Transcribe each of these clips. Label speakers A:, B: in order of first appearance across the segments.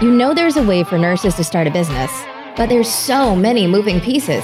A: You know there's a way for nurses to start a business, but there's so many moving pieces.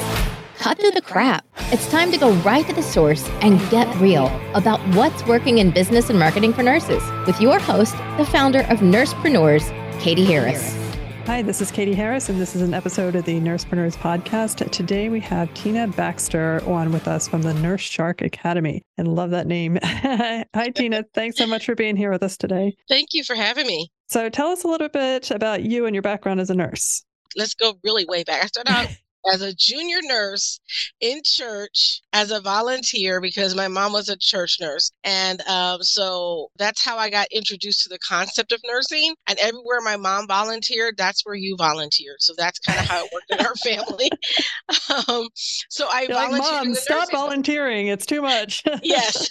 A: Cut through the crap. It's time to go right to the source and get real about what's working in business and marketing for nurses with your host, the founder of Nursepreneurs, Katie Harris.
B: Hi, this is Katie Harris, and this is an episode of the Nursepreneurs podcast. Today we have Tina Baxter on with us from the Nurse Shark Academy. And love that name. Hi, Tina. Thanks so much for being here with us today.
C: Thank you for having me.
B: So tell us a little bit about you and your background as a nurse.
C: Let's go really way back. I started out as a junior nurse in church as a volunteer because my mom was a church nurse. And um, so that's how I got introduced to the concept of nursing. And everywhere my mom volunteered, that's where you volunteered. So that's kind of how it worked in our family. um, so I
B: You're
C: volunteered.
B: Like, mom, stop volunteering. It's too much.
C: yes.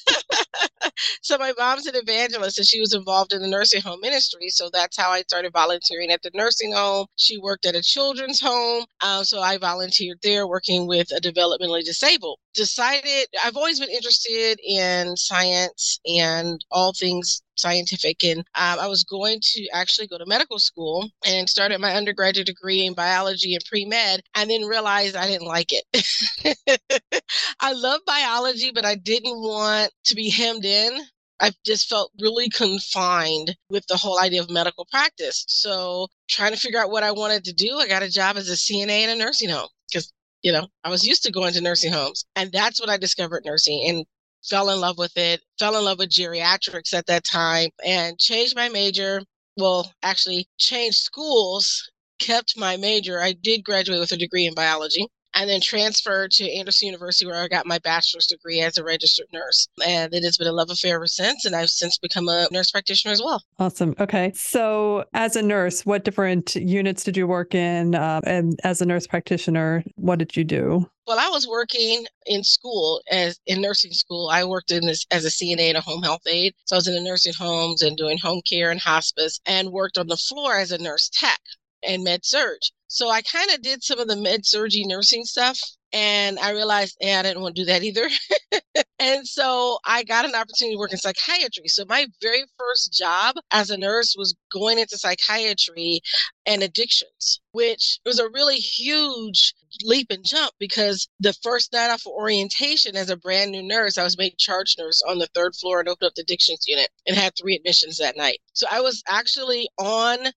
C: so my mom's an evangelist and she was involved in the nursing home ministry. So that's how I started volunteering at the nursing home. She worked at a children's home. Um, so I volunteered there working with a developmentally disabled. Decided I've always been interested in science and all things scientific and um, i was going to actually go to medical school and started my undergraduate degree in biology and pre-med and then realized i didn't like it i love biology but i didn't want to be hemmed in I just felt really confined with the whole idea of medical practice. So, trying to figure out what I wanted to do, I got a job as a CNA in a nursing home because, you know, I was used to going to nursing homes. And that's when I discovered nursing and fell in love with it, fell in love with geriatrics at that time, and changed my major. Well, actually, changed schools, kept my major. I did graduate with a degree in biology and then transferred to Anderson University where I got my bachelor's degree as a registered nurse. And it has been a love affair ever since. And I've since become a nurse practitioner as well.
B: Awesome. Okay. So, as a nurse, what different units did you work in? Uh, and as a nurse practitioner, what did you do?
C: Well, I was working in school as in nursing school. I worked in this as a CNA and a home health aide. So I was in the nursing homes and doing home care and hospice and worked on the floor as a nurse tech and med surg. So I kind of did some of the med surgery nursing stuff and I realized, hey, I didn't want to do that either. and so I got an opportunity to work in psychiatry. So my very first job as a nurse was going into psychiatry and addictions, which was a really huge leap and jump because the first night off of orientation as a brand new nurse, I was made charge nurse on the third floor and opened up the addictions unit and had three admissions that night. So I was actually on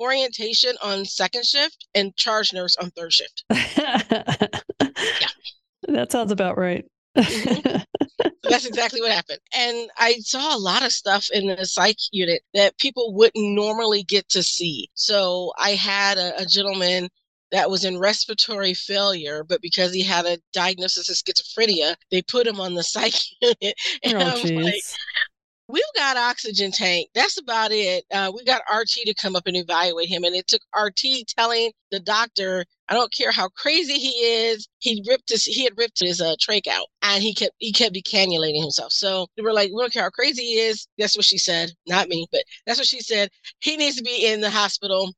C: orientation on second shift and charge nurse on third shift. yeah.
B: That sounds about right.
C: mm-hmm. That's exactly what happened. And I saw a lot of stuff in the psych unit that people wouldn't normally get to see. So I had a, a gentleman that was in respiratory failure, but because he had a diagnosis of schizophrenia, they put him on the psych unit. And
B: oh, I'm like,
C: We've got oxygen tank. That's about it. Uh, we got RT to come up and evaluate him, and it took RT telling the doctor, "I don't care how crazy he is. He ripped his he had ripped his uh, trach out, and he kept he kept decannulating himself." So we were like, "We don't care how crazy he is." That's what she said, not me, but that's what she said. He needs to be in the hospital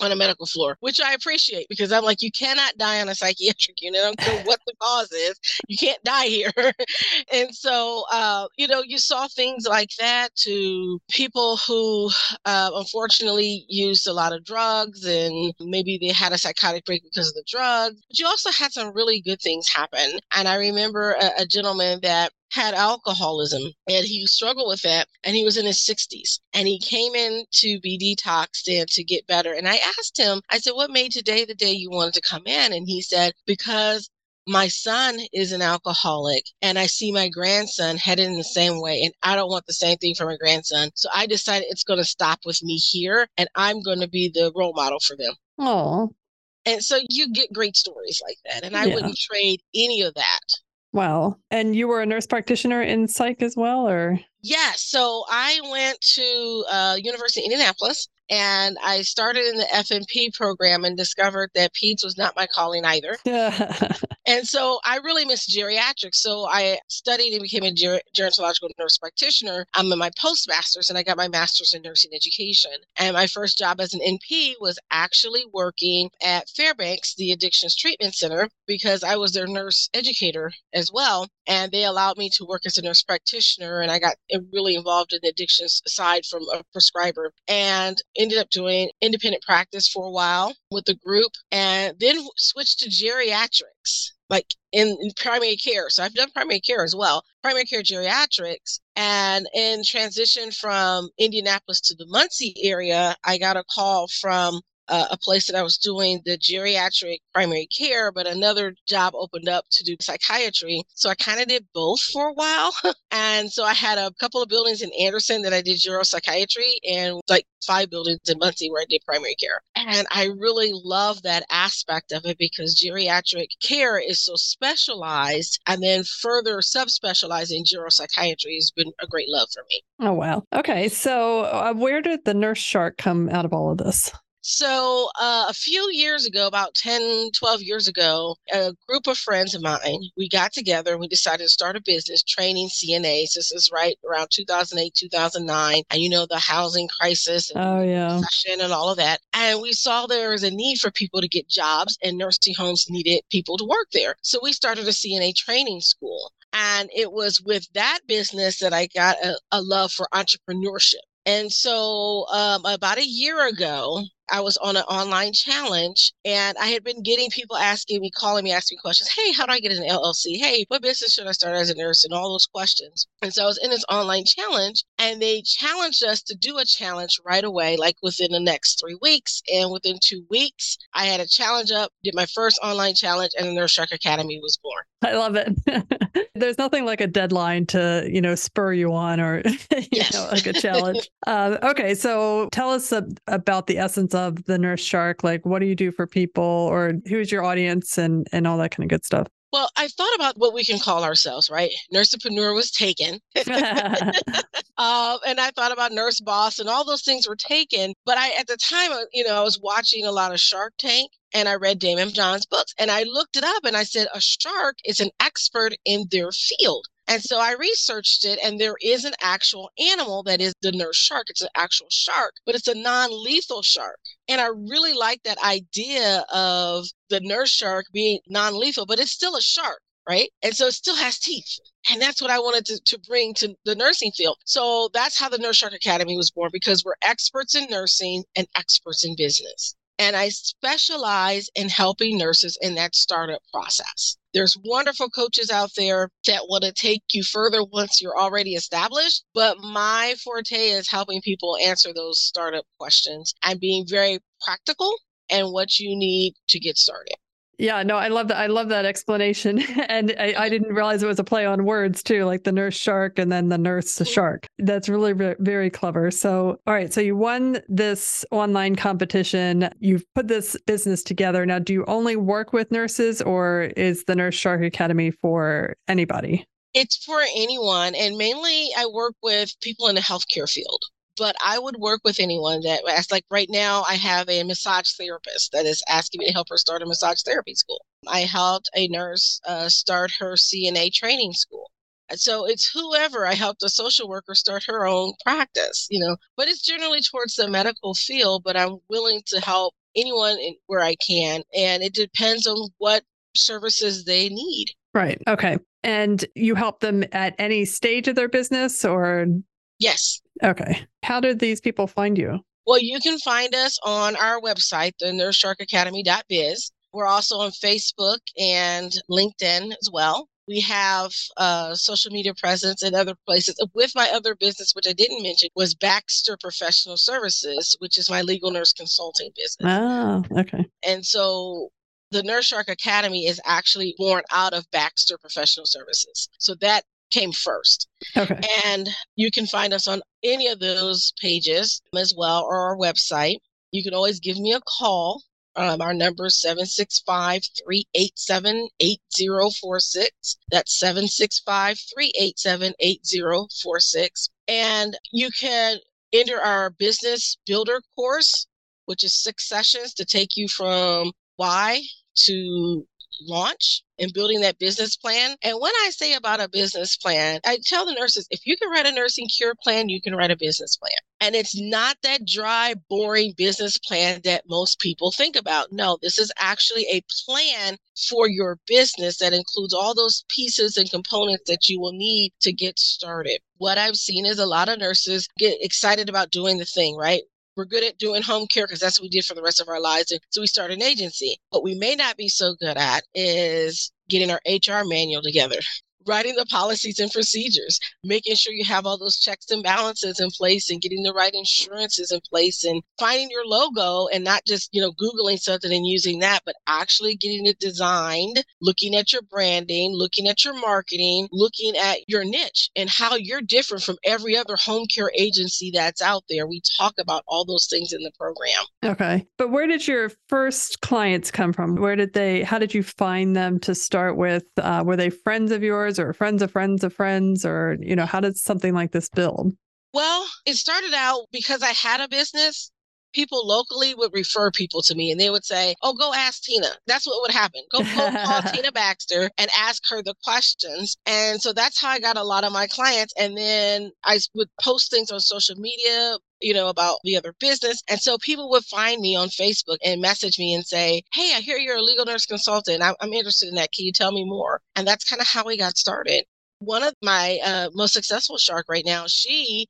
C: on a medical floor, which I appreciate because I'm like, you cannot die on a psychiatric unit. I don't care what the cause is. You can't die here. and so, uh, you know, you saw things like that to people who uh, unfortunately used a lot of drugs and maybe they had a psychotic break because of the drugs. But you also had some really good things happen. And I remember a, a gentleman that had alcoholism and he struggled with that and he was in his 60s and he came in to be detoxed and to get better and i asked him i said what made today the day you wanted to come in and he said because my son is an alcoholic and I see my grandson headed in the same way and I don't want the same thing for my grandson. So I decided it's going to stop with me here and I'm going to be the role model for them.
B: Oh.
C: And so you get great stories like that and I yeah. wouldn't trade any of that
B: Wow. And you were a nurse practitioner in psych as well, or?
C: Yeah. So I went to uh, University of Indianapolis and I started in the FNP program and discovered that peds was not my calling either. and so I really missed geriatrics. So I studied and became a ger- gerontological nurse practitioner. I'm in my postmaster's and I got my master's in nursing education. And my first job as an NP was actually working at Fairbanks, the Addictions Treatment Center, because I was their nurse educator as well. And they allowed me to work as a nurse practitioner. And I got uh, really involved in addictions aside from a prescriber. And ended up doing independent practice for a while with the group and then switched to geriatrics like in, in, primary care. So I've done primary care as well, primary care geriatrics. And in transition from Indianapolis to the Muncie area, I got a call from uh, a place that I was doing the geriatric primary care, but another job opened up to do psychiatry. So I kind of did both for a while. and so I had a couple of buildings in Anderson that I did geropsychiatry and like five buildings in Muncie where I did primary care. And I really love that aspect of it because geriatric care is so specialized and then further subspecializing in geropsychiatry has been a great love for me.
B: Oh, wow. Okay. So uh, where did the nurse shark come out of all of this?
C: So, uh, a few years ago, about 10, 12 years ago, a group of friends of mine, we got together and we decided to start a business training CNAs. This is right around 2008, 2009. And you know, the housing crisis and
B: oh, yeah.
C: and all of that. And we saw there was a need for people to get jobs and nursing homes needed people to work there. So we started a CNA training school. And it was with that business that I got a, a love for entrepreneurship. And so, um, about a year ago, I was on an online challenge and I had been getting people asking me, calling me, asking me questions. Hey, how do I get an LLC? Hey, what business should I start as a nurse? And all those questions. And so I was in this online challenge and they challenged us to do a challenge right away, like within the next three weeks. And within two weeks, I had a challenge up, did my first online challenge, and the Nurse Shark Academy was born.
B: I love it. There's nothing like a deadline to, you know, spur you on or, you yes. know, like a challenge. uh, okay. So tell us a, about the essence of the Nurse Shark? Like, what do you do for people, or who's your audience, and and all that kind of good stuff?
C: Well, I thought about what we can call ourselves, right? Nursepreneur was taken. um, and I thought about nurse boss and all those things were taken. But I, at the time, uh, you know, I was watching a lot of Shark Tank and I read Daymond John's books and I looked it up and I said, a shark is an expert in their field. And so I researched it, and there is an actual animal that is the nurse shark. It's an actual shark, but it's a non lethal shark. And I really like that idea of the nurse shark being non lethal, but it's still a shark, right? And so it still has teeth. And that's what I wanted to, to bring to the nursing field. So that's how the Nurse Shark Academy was born because we're experts in nursing and experts in business. And I specialize in helping nurses in that startup process. There's wonderful coaches out there that want to take you further once you're already established. But my forte is helping people answer those startup questions and being very practical and what you need to get started.
B: Yeah, no, I love that. I love that explanation. And I, I, didn't realize it was a play on words too, like the nurse shark and then the nurse shark. That's really very clever. So, all right. So you won this online competition. You've put this business together. Now, do you only work with nurses or is the Nurse Shark Academy for anybody?
C: It's for anyone. And mainly I work with people in the healthcare field but I would work with anyone that as like right now I have a massage therapist that is asking me to help her start a massage therapy school. I helped a nurse uh, start her CNA training school. So it's whoever I helped a social worker start her own practice, you know, but it's generally towards the medical field, but I'm willing to help anyone in, where I can. And it depends on what services they need.
B: Right. Okay. And you help them at any stage of their business or
C: Yes.
B: Okay. How did these people find you?
C: Well, you can find us on our website, the nursesharkacademy.biz. We're also on Facebook and LinkedIn as well. We have uh, social media presence in other places. With my other business, which I didn't mention, was Baxter Professional Services, which is my legal nurse consulting business.
B: Oh, okay.
C: And so the Nurse Shark Academy is actually born out of Baxter Professional Services. So that came first.
B: Okay.
C: And you can find us on any of those pages as well or our website. You can always give me a call. Um, our number is 765 387 8046. That's 765 387 8046. And you can enter our business builder course, which is six sessions to take you from why to launch and building that business plan. And when I say about a business plan, I tell the nurses if you can write a nursing care plan, you can write a business plan. And it's not that dry, boring business plan that most people think about. No, this is actually a plan for your business that includes all those pieces and components that you will need to get started. What I've seen is a lot of nurses get excited about doing the thing, right? We're good at doing home care because that's what we did for the rest of our lives. And so we started an agency. What we may not be so good at is getting our HR manual together writing the policies and procedures, making sure you have all those checks and balances in place and getting the right insurances in place and finding your logo and not just, you know, Googling something and using that, but actually getting it designed, looking at your branding, looking at your marketing, looking at your niche and how you're different from every other home care agency that's out there. We talk about all those things in the program.
B: Okay. But where did your first clients come from? Where did they, how did you find them to start with? Uh, were they friends of yours? Or friends of friends of friends or you know how did something like this build?
C: Well it started out because i had a business people locally would refer people to me and they would say, Oh, go ask Tina. That's what would happen. Go, go call Tina Baxter and ask her the questions. And so that's how I got a lot of my clients. And then I would post things on social media, you know, about the other business. And so people would find me on Facebook and message me and say, Hey, I hear you're a legal nurse consultant. I'm, I'm interested in that. Can you tell me more? And that's kind of how we got started. One of my uh, most successful shark right now, she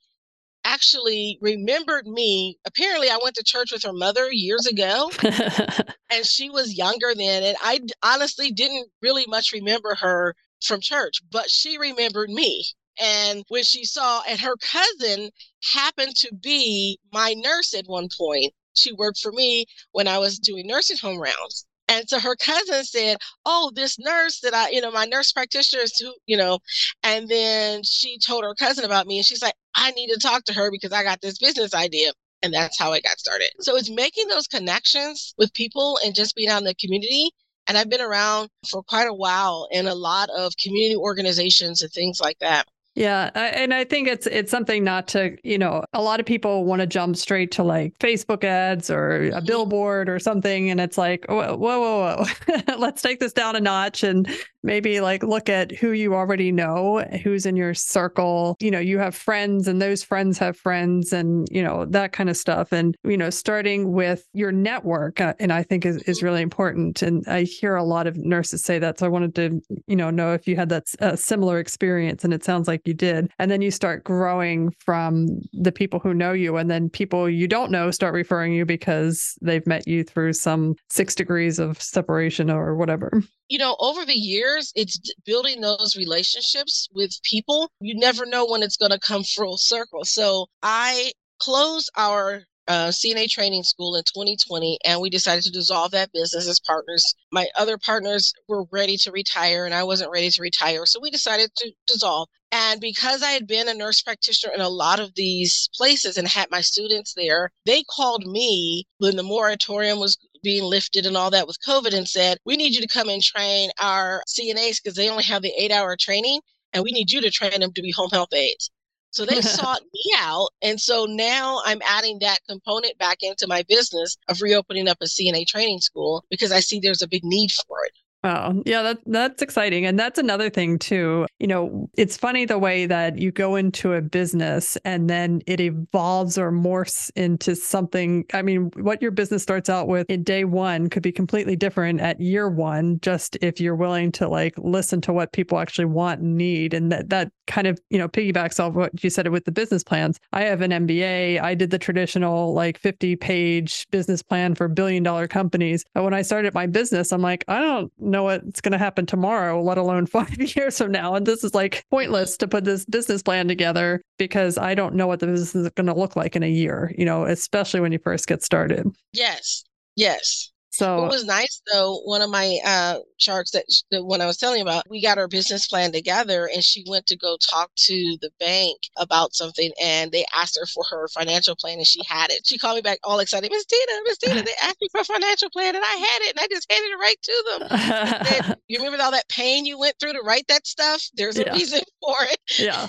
C: actually remembered me. Apparently, I went to church with her mother years ago, and she was younger then. And I honestly didn't really much remember her from church, but she remembered me. And when she saw, and her cousin happened to be my nurse at one point. She worked for me when I was doing nursing home rounds. And so her cousin said, Oh, this nurse that I, you know, my nurse practitioner is who, you know, and then she told her cousin about me and she's like, I need to talk to her because I got this business idea. And that's how I got started. So it's making those connections with people and just being out in the community. And I've been around for quite a while in a lot of community organizations and things like that.
B: Yeah, and I think it's it's something not to, you know, a lot of people want to jump straight to like Facebook ads or a mm-hmm. billboard or something and it's like, whoa, whoa, whoa, whoa. Let's take this down a notch and maybe like look at who you already know, who's in your circle. You know, you have friends and those friends have friends and, you know, that kind of stuff. And, you know, starting with your network, uh, and I think is, is really important. And I hear a lot of nurses say that. So I wanted to, you know, know if you had that uh, similar experience. And it sounds like you did. And then you start growing from the people who know you. And then people you don't know start referring you because they've met you through some six degrees of separation or whatever
C: you know, over the years, it's building those relationships with people. You never know when it's going to come full circle. So I closed our uh, CNA training school in 2020, and we decided to dissolve that business as partners. My other partners were ready to retire, and I wasn't ready to retire. So we decided to dissolve. And because I had been a nurse practitioner in a lot of these places and had my students there, they called me when the moratorium was being lifted and all that with COVID and said, We need you to come and train our CNAs because they only have the eight hour training, and we need you to train them to be home health aides. So they sought me out. And so now I'm adding that component back into my business of reopening up a CNA training school because I see there's a big need for it.
B: Oh, yeah, that that's exciting. And that's another thing too. You know, it's funny the way that you go into a business and then it evolves or morphs into something. I mean, what your business starts out with in day 1 could be completely different at year 1 just if you're willing to like listen to what people actually want and need and that that kind of, you know, piggybacks off what you said with the business plans. I have an MBA. I did the traditional like 50 page business plan for billion dollar companies. But when I started my business, I'm like, I don't know know what's going to happen tomorrow, let alone five years from now. And this is like pointless to put this business plan together because I don't know what the business is going to look like in a year, you know, especially when you first get started.
C: Yes. Yes.
B: So
C: what was nice though, one of my uh, sharks that, that when I was telling you about, we got our business plan together, and she went to go talk to the bank about something, and they asked her for her financial plan, and she had it. She called me back all excited, Miss Tina, Miss Tina, they asked me for a financial plan, and I had it, and I just handed it right to them. said, you remember all that pain you went through to write that stuff? There's a yeah. reason for it.
B: yeah,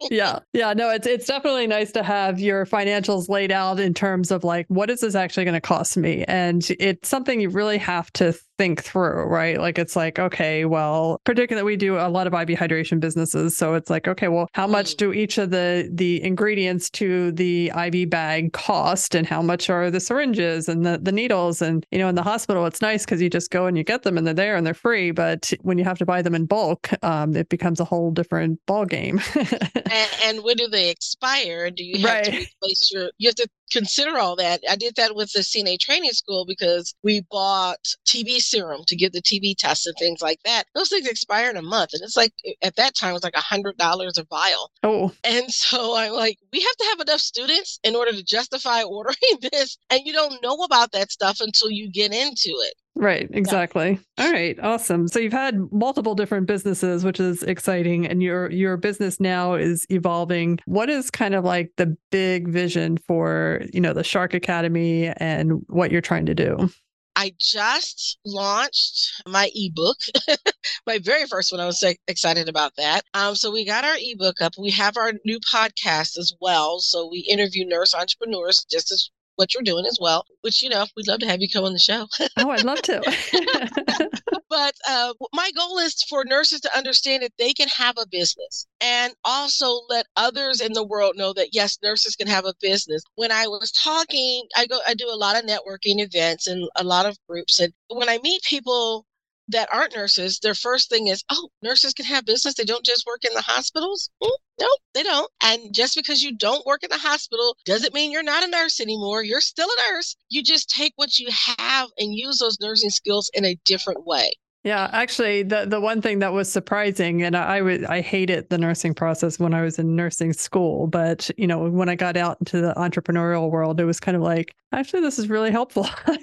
B: yeah, yeah. No, it's it's definitely nice to have your financials laid out in terms of like what is this actually going to cost me, and it's something you really have to think through, right? Like it's like, okay, well, particularly we do a lot of IV hydration businesses. So it's like, okay, well, how much mm. do each of the the ingredients to the IV bag cost and how much are the syringes and the, the needles? And, you know, in the hospital, it's nice because you just go and you get them and they're there and they're free. But when you have to buy them in bulk, um, it becomes a whole different ball game.
C: and, and, when do they expire? Do you have right. to replace your, you have to consider all that. I did that with the CNA training school because we bought TB serum to give the TB tests and things like that. Those things expire in a month. And it's like, eh, at that time, it was like a $100 a vial.
B: Oh.
C: And so I'm like, we have to have enough students in order to justify ordering this. And you don't know about that stuff until you get into it.
B: Right, exactly. Yeah. All right, awesome. So you've had multiple different businesses, which is exciting and your your business now is evolving. What is kind of like the big vision for, you know, the Shark Academy and what you're trying to do?
C: I just launched my ebook, my very first one. I was excited about that. Um, so we got our ebook up. We have our new podcast as well. So we interview nurse entrepreneurs just as what you're doing as well, which, you know, we'd love to have you come on the show.
B: oh, I'd love to.
C: but uh, my goal is for nurses to understand that they can have a business and also let others in the world know that, yes, nurses can have a business. When I was talking, I go, I do a lot of networking events and a lot of groups. And when I meet people that aren't nurses, their first thing is, oh, nurses can have business. They don't just work in the hospitals. Mm, no, they don't. And just because you don't work in the hospital doesn't mean you're not a nurse anymore. You're still a nurse. You just take what you have and use those nursing skills in a different way.
B: Yeah, actually, the the one thing that was surprising, and I, I was I hated the nursing process when I was in nursing school, but you know, when I got out into the entrepreneurial world, it was kind of like, actually, this is really helpful.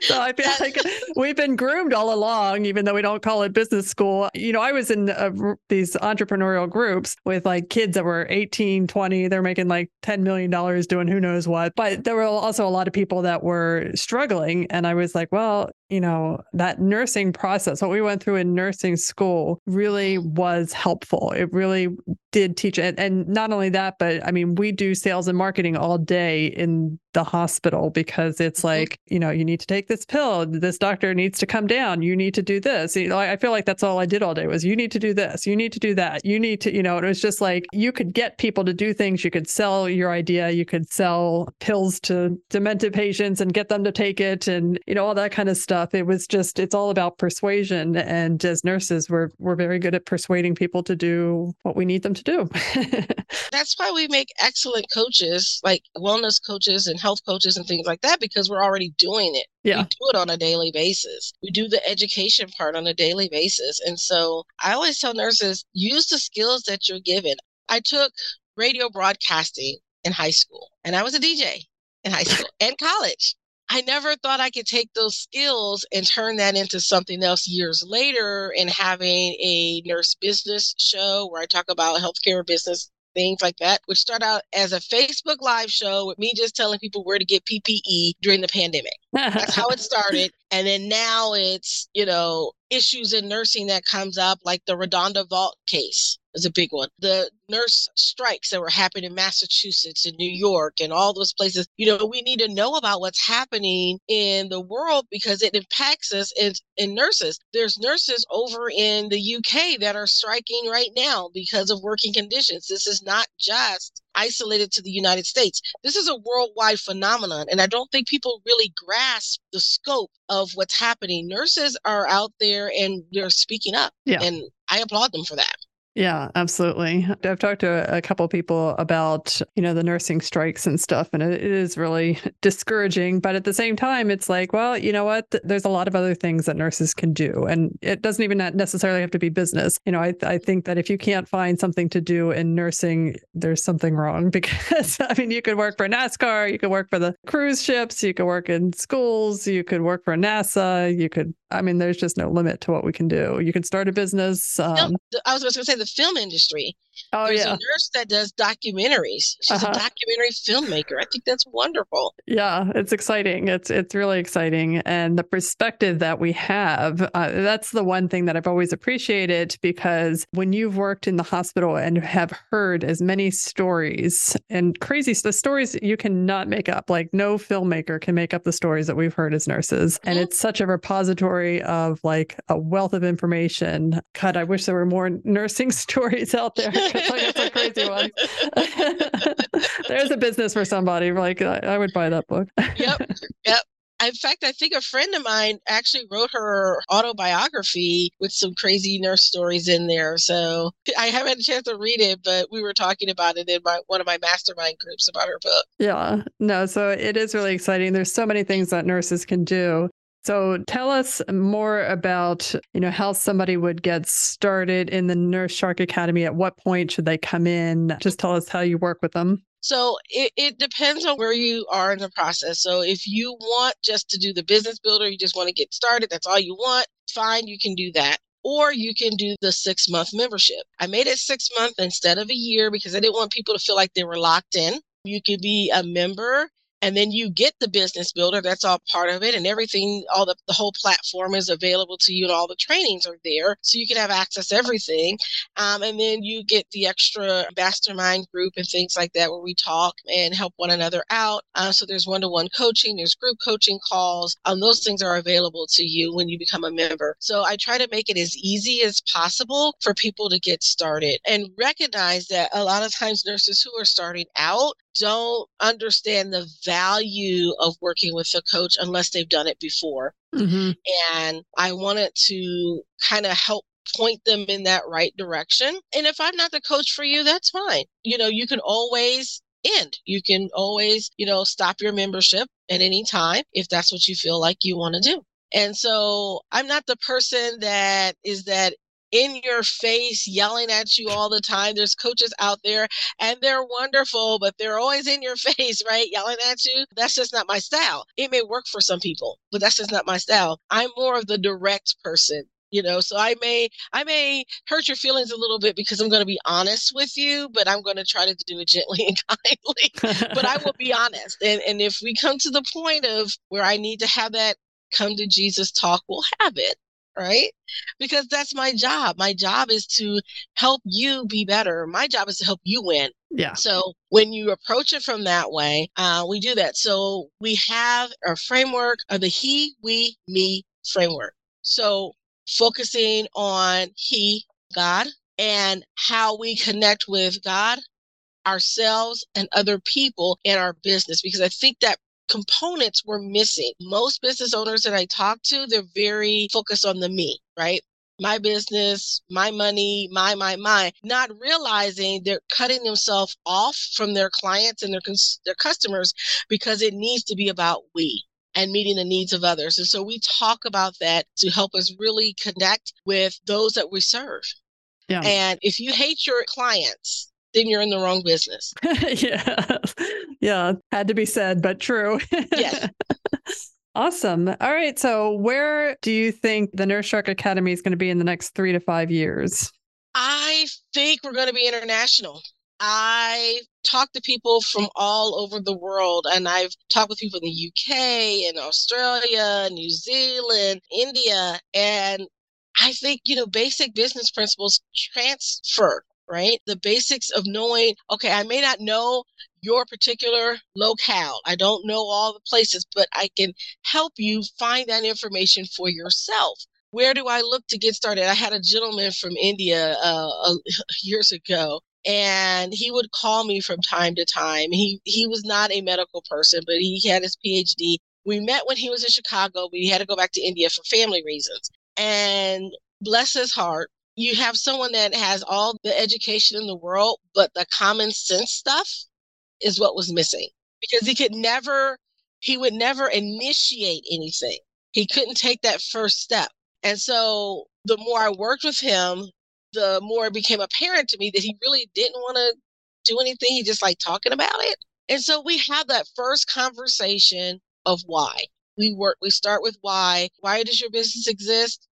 B: so I feel like we've been groomed all along, even though we don't call it business school. You know, I was in uh, these entrepreneurial groups with like kids that were 18, 20, they're making like $10 million doing who knows what. But there were also a lot of people that were struggling. And I was like, well, you know, that nursing process, what we went through in nursing school really was helpful. It really did teach it. And not only that, but I mean, we do sales and marketing all day in the hospital because it's mm-hmm. like, you know, you need to take this pill. This doctor needs to come down. You need to do this. You know, I feel like that's all I did all day was you need to do this. You need to do that. You need to, you know, it was just like you could get people to do things. You could sell your idea. You could sell pills to demented patients and get them to take it and, you know, all that kind of stuff. It was just, it's all about persuasion. And as nurses, we're, we're very good at persuading people to do what we need them to do.
C: that's why we make excellent coaches, like wellness coaches and health coaches and things like that because we're already doing it.
B: Yeah.
C: We do it on a daily basis. We do the education part on a daily basis. And so I always tell nurses use the skills that you're given. I took radio broadcasting in high school and I was a DJ in high school and college. I never thought I could take those skills and turn that into something else years later and having a nurse business show where I talk about healthcare business things like that, which started out as a Facebook live show with me just telling people where to get PPE during the pandemic. That's how it started. And then now it's, you know, issues in nursing that comes up, like the RaDonda Vaught case is a big one. The nurse strikes that were happening in Massachusetts and New York and all those places. You know, we need to know about what's happening in the world because it impacts us in, in nurses. There's nurses over in the UK that are striking right now because of working conditions. This is not just isolated to the United States. This is a worldwide phenomenon. And I don't think people really grasp the scope of what's happening. Nurses are out there and they're speaking up.
B: Yeah.
C: And I applaud them for that.
B: Yeah, absolutely. I've talked to a couple people about, you know, the nursing strikes and stuff, and it is really discouraging. But at the same time, it's like, well, you know what? There's a lot of other things that nurses can do, and it doesn't even necessarily have to be business. You know, I, I think that if you can't find something to do in nursing, there's something wrong because, I mean, you could work for NASCAR, you could work for the cruise ships, you could work in schools, you could work for NASA, you could I mean, there's just no limit to what we can do. You can start a business. Um,
C: no, I was going to say the film industry.
B: oh
C: There's
B: yeah,
C: a nurse that does documentaries. She's
B: Uh-huh.
C: a documentary filmmaker. I think that's wonderful.
B: yeah, it's exciting. It's it's really exciting, and the perspective that we have. Uh, that's the one thing that I've always appreciated because when you've worked in the hospital and have heard as many stories and crazy the stories you cannot make up. Like no filmmaker can make up the stories that we've heard as nurses, and
C: Mhm.
B: it's such a repository of like a wealth of information. God, I wish there were more nursing stories out there. I got some crazy ones. There's a business for somebody. Like I, I would buy that book.
C: Yep. Yep. In fact, I think a friend of mine actually wrote her autobiography with some crazy nurse stories in there. So I haven't had a chance to read it, but we were talking about it in my one of my mastermind groups about her book.
B: Yeah. No, so it is really exciting. There's so many things that nurses can do. So tell us more about, you know, how somebody would get started in the Nurse Shark Academy. At what point should they come in? Just tell us how you work with them.
C: So it, it depends on where you are in the process. So if you want just to do the business builder, you just want to get started, that's all you want, fine, you can do that. Or you can do the six month membership. I made it six month instead of a year because I didn't want people to feel like they were locked in. You could be a member and then you get the business builder that's all part of it and everything all the, the whole platform is available to you and all the trainings are there so you can have access to everything. Um, and then you get the extra mastermind group and things like that where we talk and help one another out. Uh, so there's one-to-one coaching there's group coaching calls um, those things are available to you when you become a member. So i try to make it as easy as possible for people to get started and recognize that a lot of times nurses who are starting out don't understand the value of working with a coach unless they've done it before.
B: Mm-hmm.
C: And I wanted to kind of help point them in that right direction. And if I'm not the coach for you, that's fine. You know, you can always end. You can always, you know, stop your membership at any time if that's what you feel like you want to do. And so I'm not the person that is that in your face yelling at you all the time. There's coaches out there and they're wonderful, but they're always in your face, right? Yelling at you. That's just not my style. It may work for some people, but that's just not my style. I'm more of the direct person. You know, so I may I may hurt your feelings a little bit because I'm going to be honest with you, but I'm going to try to do it gently and kindly. but I will be honest. And and if we come to the point of where I need to have that come to Jesus talk, we'll have it right? Because that's my job. My job is to help you be better. My job is to help you win.
B: yeah.
C: So when you approach it from that way, uh, we do that. So we have our framework of the he, we, me framework. So focusing on he, God, and how we connect with God, ourselves, and other people in our business. Because I think that components were missing. Most business owners that I talk to, they're very focused on the me, right? My business, my money, my, my, my, not realizing they're cutting themselves off from their clients and their, cons- their customers because it needs to be about we and meeting the needs of others. And so we talk about that to help us really connect with those that we serve.
B: Yeah.
C: And if you hate your clients, then you're in the wrong business.
B: yeah. Yeah. Had to be said, but true.
C: Yes.
B: awesome. All right. So, where do you think the Nurse Shark Academy is going to be in the next three to five years?
C: I think we're going to be international. I talk to people from all over the world, and I've talked with people in the UK, and Australia, New Zealand, India, and I think, you know, basic business principles transfer, right? The basics of knowing, okay, I may not know your particular locale. I don't know all the places, but I can help you find that information for yourself. Where do I look to get started? I had a gentleman from India uh, years ago, and he would call me from time to time. He he was not a medical person, but he had his PhD. We met when he was in Chicago, but he had to go back to India for family reasons. And bless his heart, you have someone that has all the education in the world, but the common sense stuff is what was missing because he could never, he would never initiate anything. He couldn't take that first step. And so the more I worked with him, the more it became apparent to me that he really didn't want to do anything. He just liked talking about it. And so we had that first conversation of why. we work, we start with why. Why does your business exist?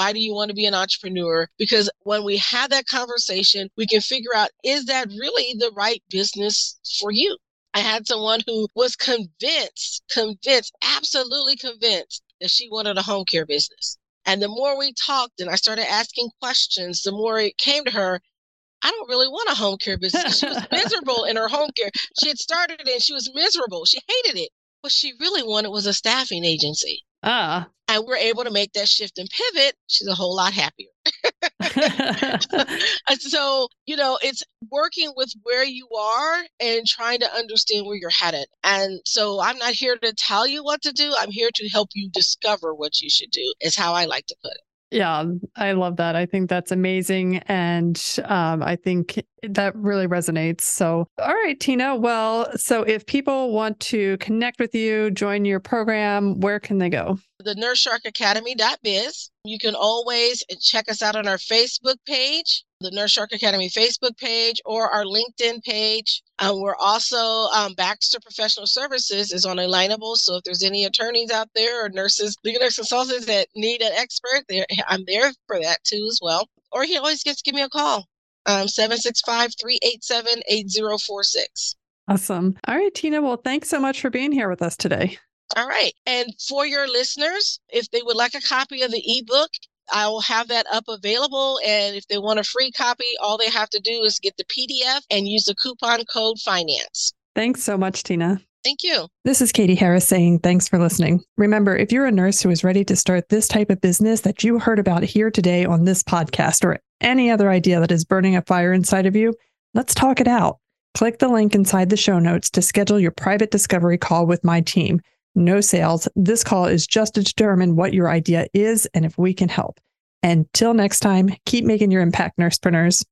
C: Why do you want to be an entrepreneur? Because when we have that conversation, we can figure out is that really the right business for you? I had someone who was convinced, convinced, absolutely convinced that she wanted a home care business. And the more we talked and I started asking questions, the more it came to her, I don't really want a home care business. She was miserable in her home care. She had started it and she was miserable. She hated it. What she really wanted was a staffing agency.
B: Ah.
C: And we're able to make that shift and pivot. She's a whole lot happier. so, you know, it's working with where you are and trying to understand where you're headed. And so I'm not here to tell you what to do. I'm here to help you discover what you should do, is how I like to put it.
B: Yeah, I love that. I think that's amazing. And um, I think that really resonates. So, all right, Tina. Well, so if people want to connect with you, join your program, where can they go?
C: The Nurse Shark NurseSharkAcademy.biz. You can always check us out on our Facebook page the Nurse Shark Academy Facebook page or our LinkedIn page. Um, we're also um, Baxter Professional Services is on Alignable. So if there's any attorneys out there or nurses, legal nurse consultants that need an expert, I'm there for that too as well. Or he always gets to give me a call, um, 765 387 8046.
B: Awesome. All right, Tina. Well, thanks so much for being here with us today.
C: All right. And for your listeners, if they would like a copy of the ebook, I will have that up available. And if they want a free copy, all they have to do is get the PDF and use the coupon code FINANCE.
B: Thanks so much, Tina.
C: Thank you.
B: This is Katie Harris saying thanks for listening. Remember, if you're a nurse who is ready to start this type of business that you heard about here today on this podcast or any other idea that is burning a fire inside of you, let's talk it out. Click the link inside the show notes to schedule your private discovery call with my team. No sales. This call is just to determine what your idea is and if we can help. Until next time, keep making your impact, nurse nursepreneurs.